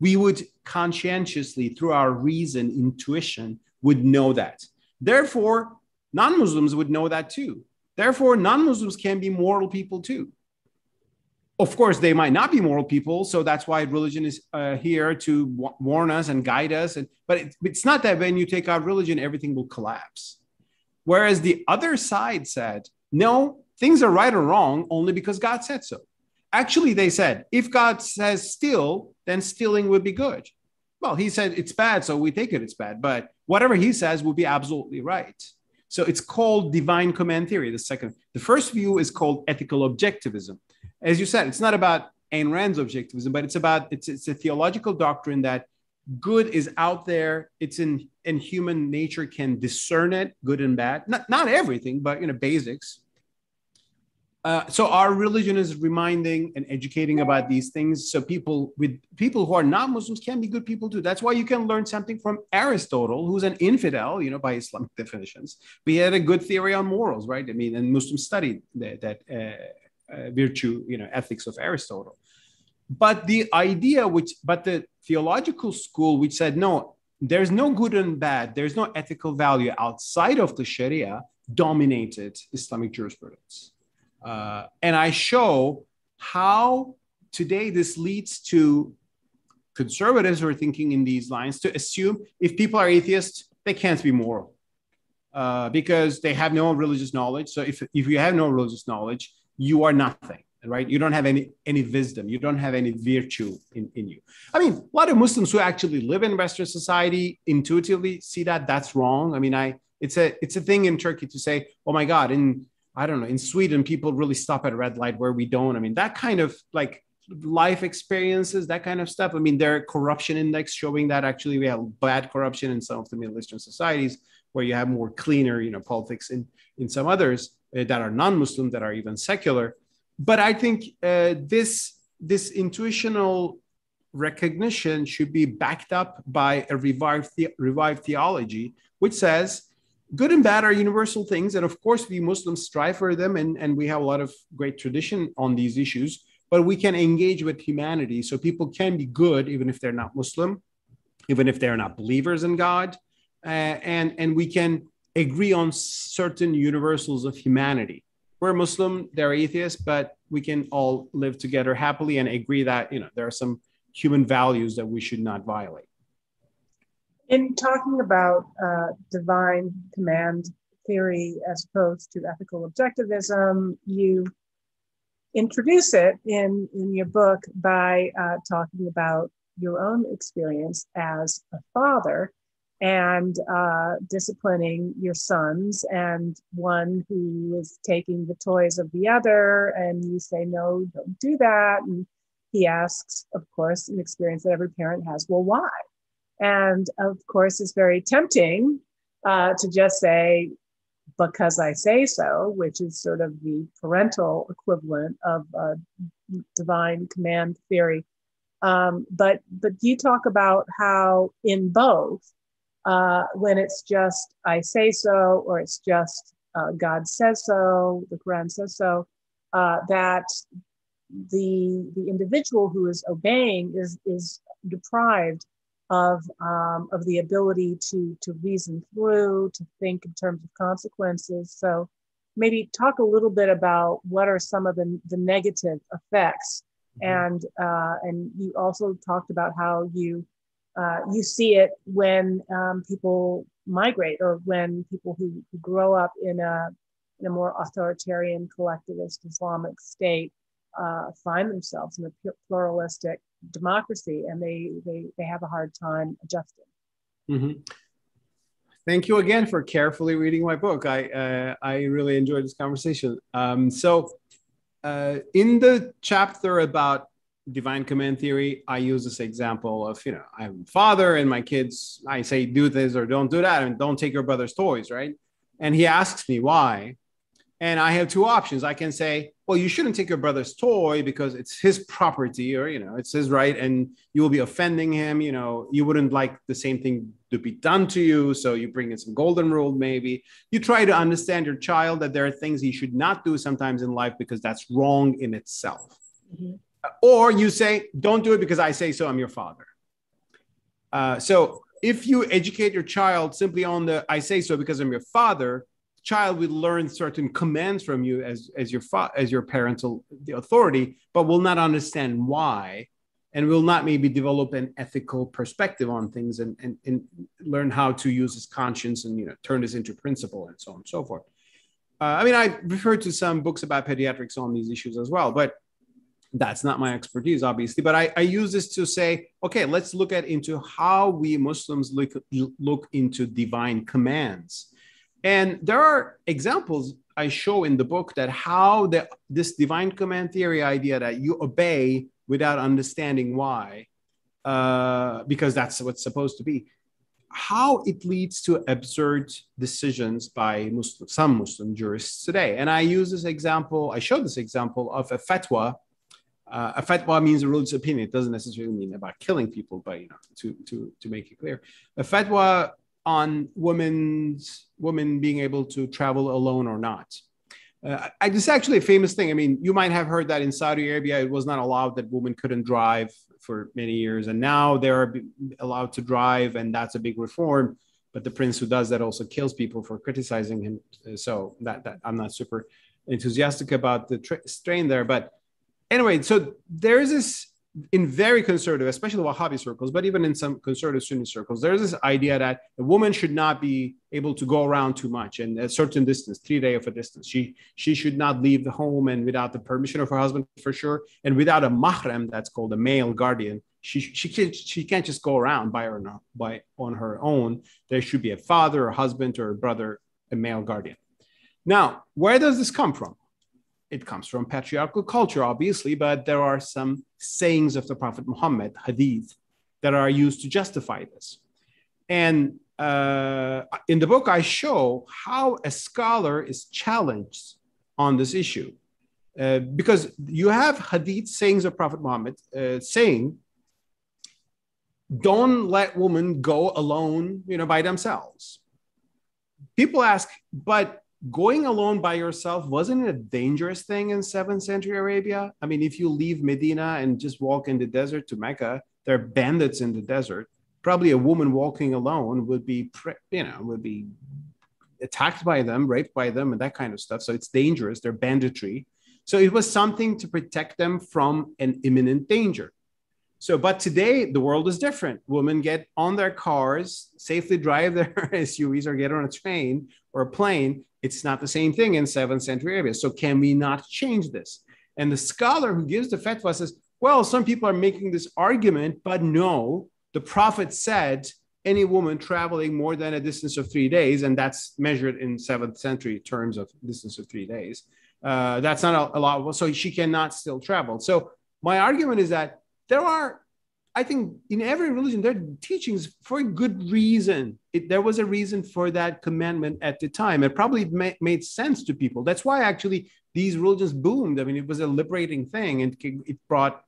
we would conscientiously, through our reason, intuition, would know that. Therefore, non Muslims would know that too. Therefore, non Muslims can be moral people too. Of course, they might not be moral people, so that's why religion is uh, here to warn us and guide us. And but it, it's not that when you take out religion, everything will collapse. Whereas the other side said, no, things are right or wrong only because God said so. Actually, they said, if God says steal, then stealing would be good. Well, he said it's bad, so we take it it's bad. But whatever he says will be absolutely right. So it's called divine command theory. The second, the first view is called ethical objectivism. As you said, it's not about Ayn Rand's objectivism, but it's about it's it's a theological doctrine that good is out there. It's in and human nature can discern it, good and bad. Not not everything, but you know basics. Uh, so our religion is reminding and educating about these things. So people with people who are not muslims can be good people too. That's why you can learn something from aristotle who's an infidel you know by islamic definitions. We had a good theory on morals right? I mean and muslims studied that, that uh, uh, virtue you know ethics of aristotle. But the idea which but the theological school which said no there's no good and bad there's no ethical value outside of the sharia dominated islamic jurisprudence uh, and I show how today this leads to conservatives who are thinking in these lines to assume if people are atheists, they can't be moral uh, because they have no religious knowledge. So if, if you have no religious knowledge, you are nothing, right? You don't have any, any wisdom. You don't have any virtue in, in you. I mean, a lot of Muslims who actually live in Western society intuitively see that that's wrong. I mean, I, it's a, it's a thing in Turkey to say, oh my God, in I don't know, in Sweden, people really stop at red light where we don't. I mean, that kind of like life experiences, that kind of stuff. I mean, there are corruption index showing that actually we have bad corruption in some of the Middle Eastern societies where you have more cleaner, you know, politics in, in some others uh, that are non-Muslim, that are even secular. But I think uh, this, this intuitional recognition should be backed up by a revived, the- revived theology, which says good and bad are universal things. And of course, we Muslims strive for them, and, and we have a lot of great tradition on these issues. But we can engage with humanity. So people can be good even if they're not Muslim, even if they're not believers in God. Uh, and, and we can agree on certain universals of humanity. we're Muslim, they're atheists, but we can all live together happily and agree that you know there are some human values that we should not violate. In talking about uh, divine command theory as opposed to ethical objectivism, you introduce it in, in your book by uh, talking about your own experience as a father and uh, disciplining your sons, and one who is taking the toys of the other, and you say, No, don't do that. And he asks, of course, an experience that every parent has, Well, why? And of course, it's very tempting uh, to just say, because I say so, which is sort of the parental equivalent of divine command theory. Um, but but you talk about how in both, uh, when it's just I say so or it's just uh, God says so, the Quran says so, uh, that the the individual who is obeying is is deprived of, um, of the ability to, to reason through, to think in terms of consequences. So maybe talk a little bit about what are some of the, the negative effects. Mm-hmm. And, uh, and you also talked about how you, uh, you see it when um, people migrate or when people who, who grow up in a, in a more authoritarian collectivist Islamic state uh, find themselves in a pluralistic democracy and they they they have a hard time adjusting. Mm-hmm. thank you again for carefully reading my book. I uh, i really enjoyed this conversation. Um, so uh, in the chapter about divine command theory i use this example of you know i'm father and my kids i say do this or don't do that and don't take your brother's toys right? And he asks me why and I have two options. I can say, well, you shouldn't take your brother's toy because it's his property or, you know, it's his right and you will be offending him. You know, you wouldn't like the same thing to be done to you. So you bring in some golden rule, maybe. You try to understand your child that there are things he should not do sometimes in life because that's wrong in itself. Mm-hmm. Or you say, don't do it because I say so, I'm your father. Uh, so if you educate your child simply on the I say so because I'm your father, child will learn certain commands from you as as your fa- as your parental the authority but will not understand why and will not maybe develop an ethical perspective on things and, and, and learn how to use his conscience and you know turn this into principle and so on and so forth. Uh, i mean i refer to some books about pediatrics on these issues as well but that's not my expertise obviously but I, I use this to say okay let's look at into how we muslims look, look into divine commands and there are examples I show in the book that how the, this divine command theory idea that you obey without understanding why, uh, because that's what's supposed to be, how it leads to absurd decisions by Muslim, some Muslim jurists today. And I use this example, I show this example of a fatwa. Uh, a fatwa means a religious opinion. It doesn't necessarily mean about killing people, but you know, to, to, to make it clear. A fatwa on women's women being able to travel alone or not. Uh, this is actually a famous thing. I mean, you might have heard that in Saudi Arabia, it was not allowed that women couldn't drive for many years, and now they're allowed to drive, and that's a big reform. But the prince who does that also kills people for criticizing him. So that, that I'm not super enthusiastic about the tra- strain there. But anyway, so there's this in very conservative, especially Wahhabi circles, but even in some conservative Sunni circles, there's this idea that a woman should not be able to go around too much and a certain distance, three day of a distance. She she should not leave the home and without the permission of her husband for sure, and without a mahram, that's called a male guardian. She she can't she can't just go around by her by on her own. There should be a father, a husband, or a brother, a male guardian. Now, where does this come from? It comes from patriarchal culture, obviously, but there are some sayings of the Prophet Muhammad, hadith, that are used to justify this. And uh, in the book, I show how a scholar is challenged on this issue. Uh, because you have hadith sayings of Prophet Muhammad uh, saying, don't let women go alone, you know, by themselves. People ask, but going alone by yourself wasn't a dangerous thing in 7th century arabia i mean if you leave medina and just walk in the desert to mecca there are bandits in the desert probably a woman walking alone would be you know would be attacked by them, raped by them, and that kind of stuff. So it's dangerous. They're banditry. So it was something to protect them from an imminent danger. So, but today the world is different. Women get on their cars, safely drive their SUVs, or get on a train or a plane. It's not the same thing in seventh century Arabia. So, can we not change this? And the scholar who gives the fatwa says, well, some people are making this argument, but no, the Prophet said any woman traveling more than a distance of three days, and that's measured in seventh century terms of distance of three days, uh, that's not allowable. So she cannot still travel. So my argument is that there are, I think, in every religion, there are teachings for a good reason. It, there was a reason for that commandment at the time. It probably ma- made sense to people. That's why actually these religions boomed. I mean, it was a liberating thing and it brought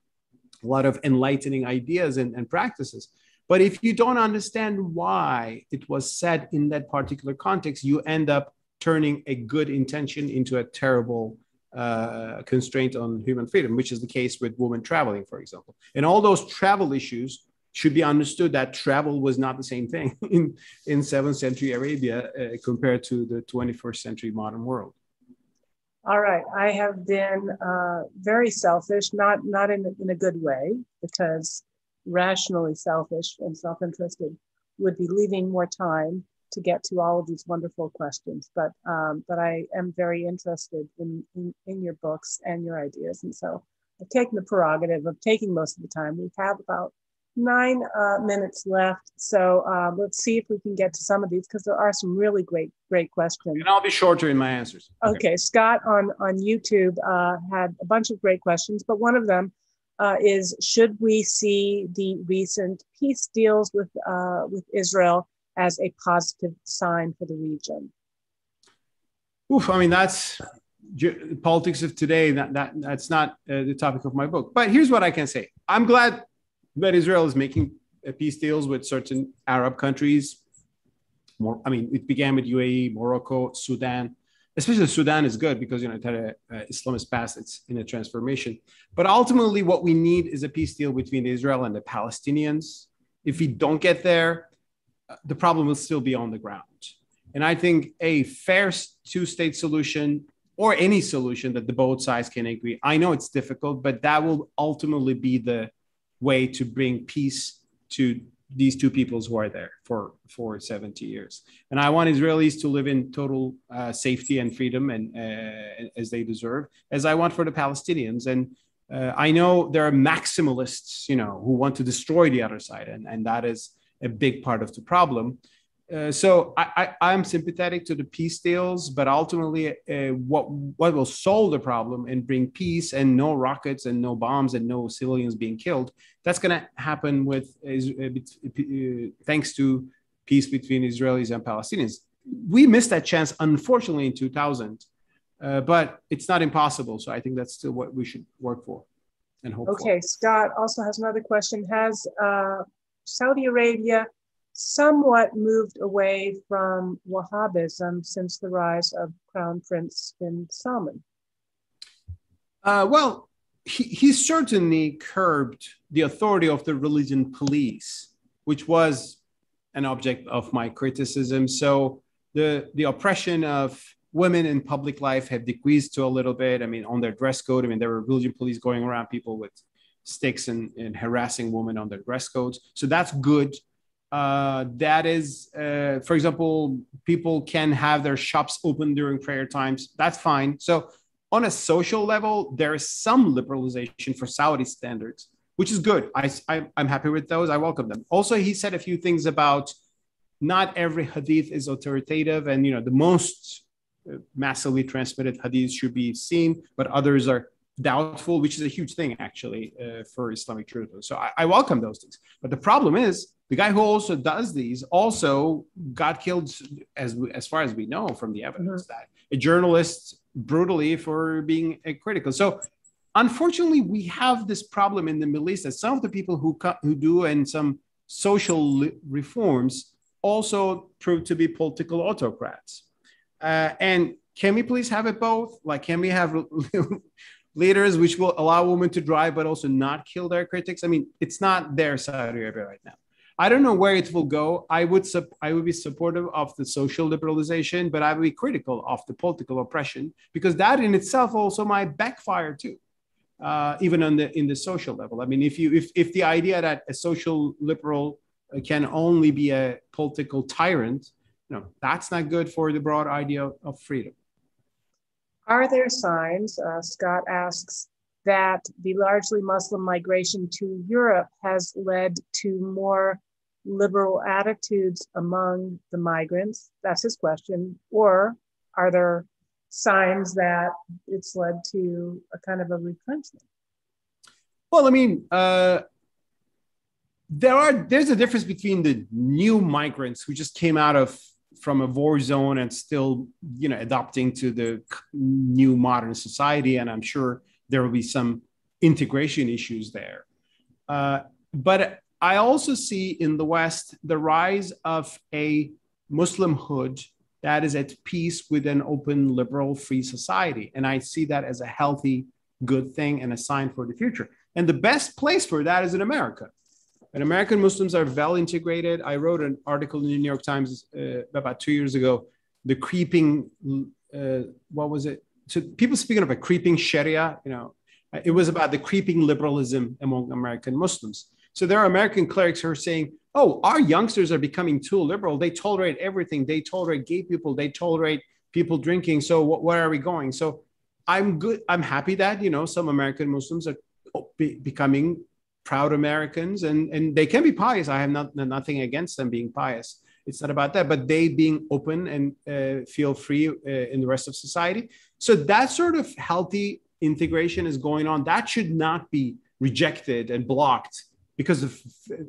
a lot of enlightening ideas and, and practices. But if you don't understand why it was said in that particular context, you end up turning a good intention into a terrible uh, constraint on human freedom, which is the case with women traveling, for example. And all those travel issues should be understood that travel was not the same thing in, in 7th century Arabia uh, compared to the 21st century modern world. All right, I have been uh, very selfish, not not in, in a good way, because rationally selfish and self-interested would be leaving more time to get to all of these wonderful questions. But um, but I am very interested in, in, in your books and your ideas, and so I've taken the prerogative of taking most of the time. We have about nine uh, minutes left, so uh, let's see if we can get to some of these because there are some really great great questions. And I'll be shorter in my answers. Okay, okay. Scott on on YouTube uh, had a bunch of great questions, but one of them. Uh, is should we see the recent peace deals with uh, with Israel as a positive sign for the region? Oof, I mean, that's politics of today. That, that That's not uh, the topic of my book. But here's what I can say I'm glad that Israel is making peace deals with certain Arab countries. More, I mean, it began with UAE, Morocco, Sudan. Especially Sudan is good because you know it had a, Islamist past. It's in a transformation. But ultimately, what we need is a peace deal between Israel and the Palestinians. If we don't get there, the problem will still be on the ground. And I think a fair two state solution or any solution that the both sides can agree. I know it's difficult, but that will ultimately be the way to bring peace to these two peoples who are there for for 70 years. And I want Israelis to live in total uh, safety and freedom and uh, as they deserve, as I want for the Palestinians. And uh, I know there are maximalists, you know, who want to destroy the other side, and and that is a big part of the problem. Uh, so I, am sympathetic to the peace deals, but ultimately, uh, what what will solve the problem and bring peace and no rockets and no bombs and no civilians being killed? That's going to happen with uh, uh, thanks to peace between Israelis and Palestinians. We missed that chance, unfortunately, in 2000, uh, but it's not impossible. So I think that's still what we should work for and hope. Okay, for. Scott also has another question. Has uh, Saudi Arabia somewhat moved away from Wahhabism since the rise of Crown Prince bin Salman? Uh, well, he, he certainly curbed the authority of the religion police, which was an object of my criticism. So the, the oppression of women in public life have decreased to a little bit. I mean, on their dress code, I mean, there were religion police going around people with sticks and, and harassing women on their dress codes. So that's good. Uh, that is, uh, for example, people can have their shops open during prayer times. That's fine. So, on a social level, there is some liberalization for Saudi standards, which is good. I, I, I'm happy with those. I welcome them. Also, he said a few things about not every hadith is authoritative, and you know the most uh, massively transmitted hadith should be seen, but others are doubtful, which is a huge thing actually uh, for Islamic truth. So I, I, welcome those things. But the problem is the guy who also does these also got killed, as as far as we know from the evidence, mm-hmm. that a journalist brutally for being critical. So unfortunately, we have this problem in the Middle East that some of the people who co- who do and some social reforms also prove to be political autocrats. Uh, and can we please have it both? Like, can we have leaders which will allow women to drive but also not kill their critics. I mean, it's not there Saudi Arabia right now. I don't know where it will go. I would sup- I would be supportive of the social liberalization, but I would be critical of the political oppression because that in itself also might backfire too, uh, even on the in the social level. I mean, if you if if the idea that a social liberal can only be a political tyrant, you know, that's not good for the broad idea of freedom. Are there signs? Uh, Scott asks that the largely Muslim migration to Europe has led to more liberal attitudes among the migrants? That's his question. Or are there signs that it's led to a kind of a retrenchment? Well, I mean, uh, there are there's a difference between the new migrants who just came out of from a war zone and still, you know, adapting to the new modern society, and I'm sure there will be some integration issues there. Uh, but I also see in the West the rise of a Muslimhood that is at peace with an open, liberal, free society. And I see that as a healthy, good thing and a sign for the future. And the best place for that is in America. And American Muslims are well integrated. I wrote an article in the New York Times uh, about two years ago. The creeping, uh, what was it? so people speaking of a creeping Sharia, you know, it was about the creeping liberalism among American Muslims. So there are American clerics who are saying, "Oh, our youngsters are becoming too liberal. They tolerate everything. They tolerate gay people. They tolerate people drinking. So where are we going?" So I'm good. I'm happy that you know some American Muslims are be, becoming proud Americans, and and they can be pious. I have not, nothing against them being pious it's not about that but they being open and uh, feel free uh, in the rest of society so that sort of healthy integration is going on that should not be rejected and blocked because of,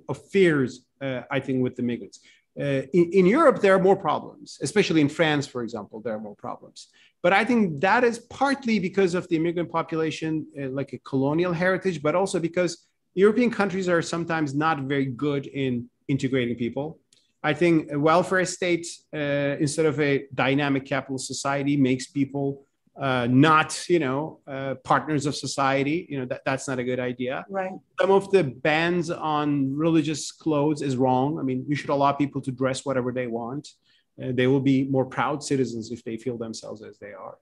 of fears uh, i think with the migrants uh, in, in, Europe, there are more problems, especially in France, for example, there are more problems. But I think that is partly because of the immigrant population, uh, like a colonial heritage, but also because European countries are sometimes not very good in integrating people. I think a welfare state uh, instead of a dynamic capitalist society makes people uh, not, you know, uh, partners of society. You know that that's not a good idea. Right. Some of the bans on religious clothes is wrong. I mean, you should allow people to dress whatever they want. Uh, they will be more proud citizens if they feel themselves as they are.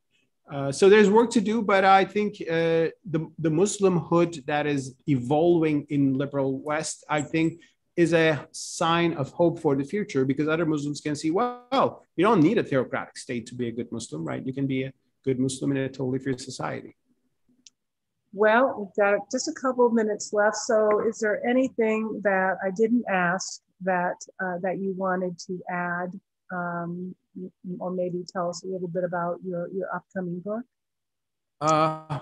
Uh, so there's work to do, but I think uh, the the Muslimhood that is evolving in liberal West, I think is a sign of hope for the future because other Muslims can see, well, you don't need a theocratic state to be a good Muslim, right? You can be a good Muslim in a totally free society. Well, we've got just a couple of minutes left. So, is there anything that I didn't ask that uh, that you wanted to add, um, or maybe tell us a little bit about your your upcoming book? Uh,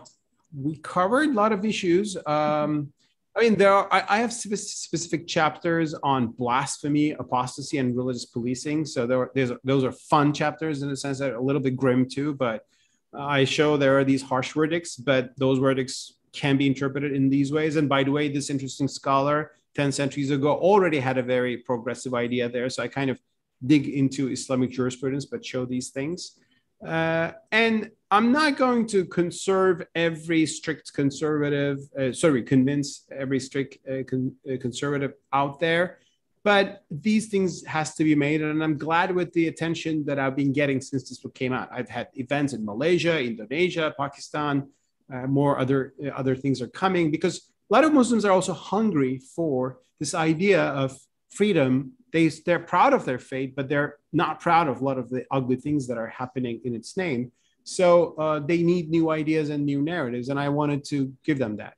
we covered a lot of issues. Um, I mean, there are, I, I have specific chapters on blasphemy, apostasy, and religious policing. So there are, there's, those are fun chapters in the sense that a little bit grim too. But I show there are these harsh verdicts, but those verdicts can be interpreted in these ways. And by the way, this interesting scholar 10 centuries ago already had a very progressive idea there. So I kind of dig into Islamic jurisprudence, but show these things. Uh, and I'm not going to conserve every strict conservative, uh, sorry, convince every strict uh, con- uh, conservative out there, but these things has to be made. And I'm glad with the attention that I've been getting since this book came out. I've had events in Malaysia, Indonesia, Pakistan, uh, more other uh, other things are coming because a lot of Muslims are also hungry for this idea of freedom. They they're proud of their faith, but they're not proud of a lot of the ugly things that are happening in its name so uh, they need new ideas and new narratives, and I wanted to give them that.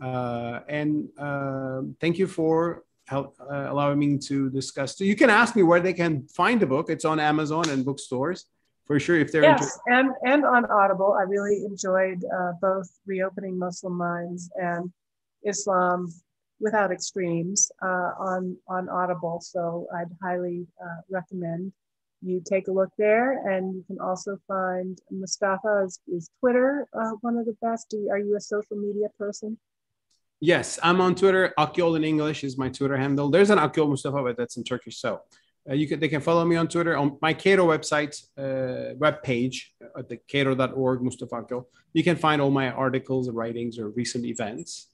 Uh, and uh, thank you for help, uh, allowing me to discuss. So you can ask me where they can find the book. It's on Amazon and bookstores for sure. If they're yes, and and on Audible. I really enjoyed uh, both reopening Muslim minds and Islam without extremes uh, on on Audible. So I'd highly recommend you take a look there and you can also find Mustafa is, is Twitter uh, one of the best. Do, are you a social media person? Yes, I'm on Twitter. Akyol in English is my Twitter handle. There's an Akyol Mustafa, but that's in Turkish. So uh, you can they can follow me on Twitter on my Cato website uh, web page at the cato.org Mustafa Akyol. You can find all my articles, writings, or recent events.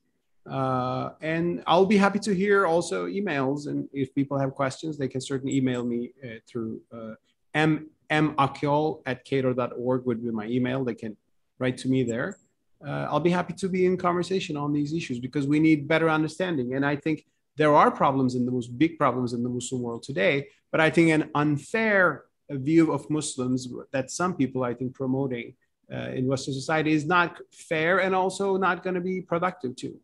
Uh, and I'll be happy to hear also emails. And if people have questions, they can certainly email me uh, through uh, m makyol at cato.org would be my email. They can write to me there. Uh, I'll be happy to be in conversation on these issues because we need better understanding. And I think there are problems in the most big problems in the Muslim world today, but I think an unfair view of Muslims that some people I think promoting uh, in Western society is not fair and also not going to be productive too.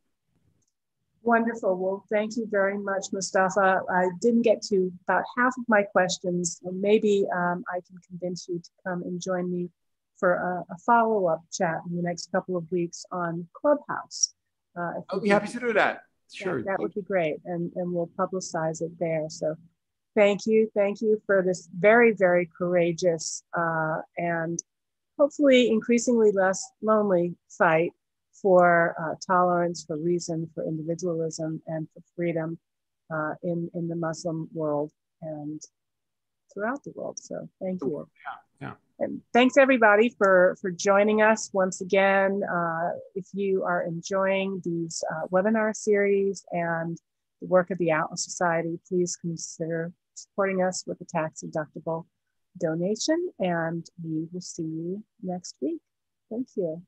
Wonderful. Well, thank you very much, Mustafa. I didn't get to about half of my questions. Maybe um, I can convince you to come and join me for a, a follow up chat in the next couple of weeks on Clubhouse. Uh, I'll be happy to do that. Sure. Yeah, that would be great. And, and we'll publicize it there. So thank you. Thank you for this very, very courageous uh, and hopefully increasingly less lonely fight for uh, tolerance, for reason, for individualism, and for freedom uh, in, in the Muslim world and throughout the world. So thank you. Yeah, yeah. And thanks everybody for, for joining us once again. Uh, if you are enjoying these uh, webinar series and the work of the Atlas Society, please consider supporting us with a tax deductible donation and we will see you next week. Thank you.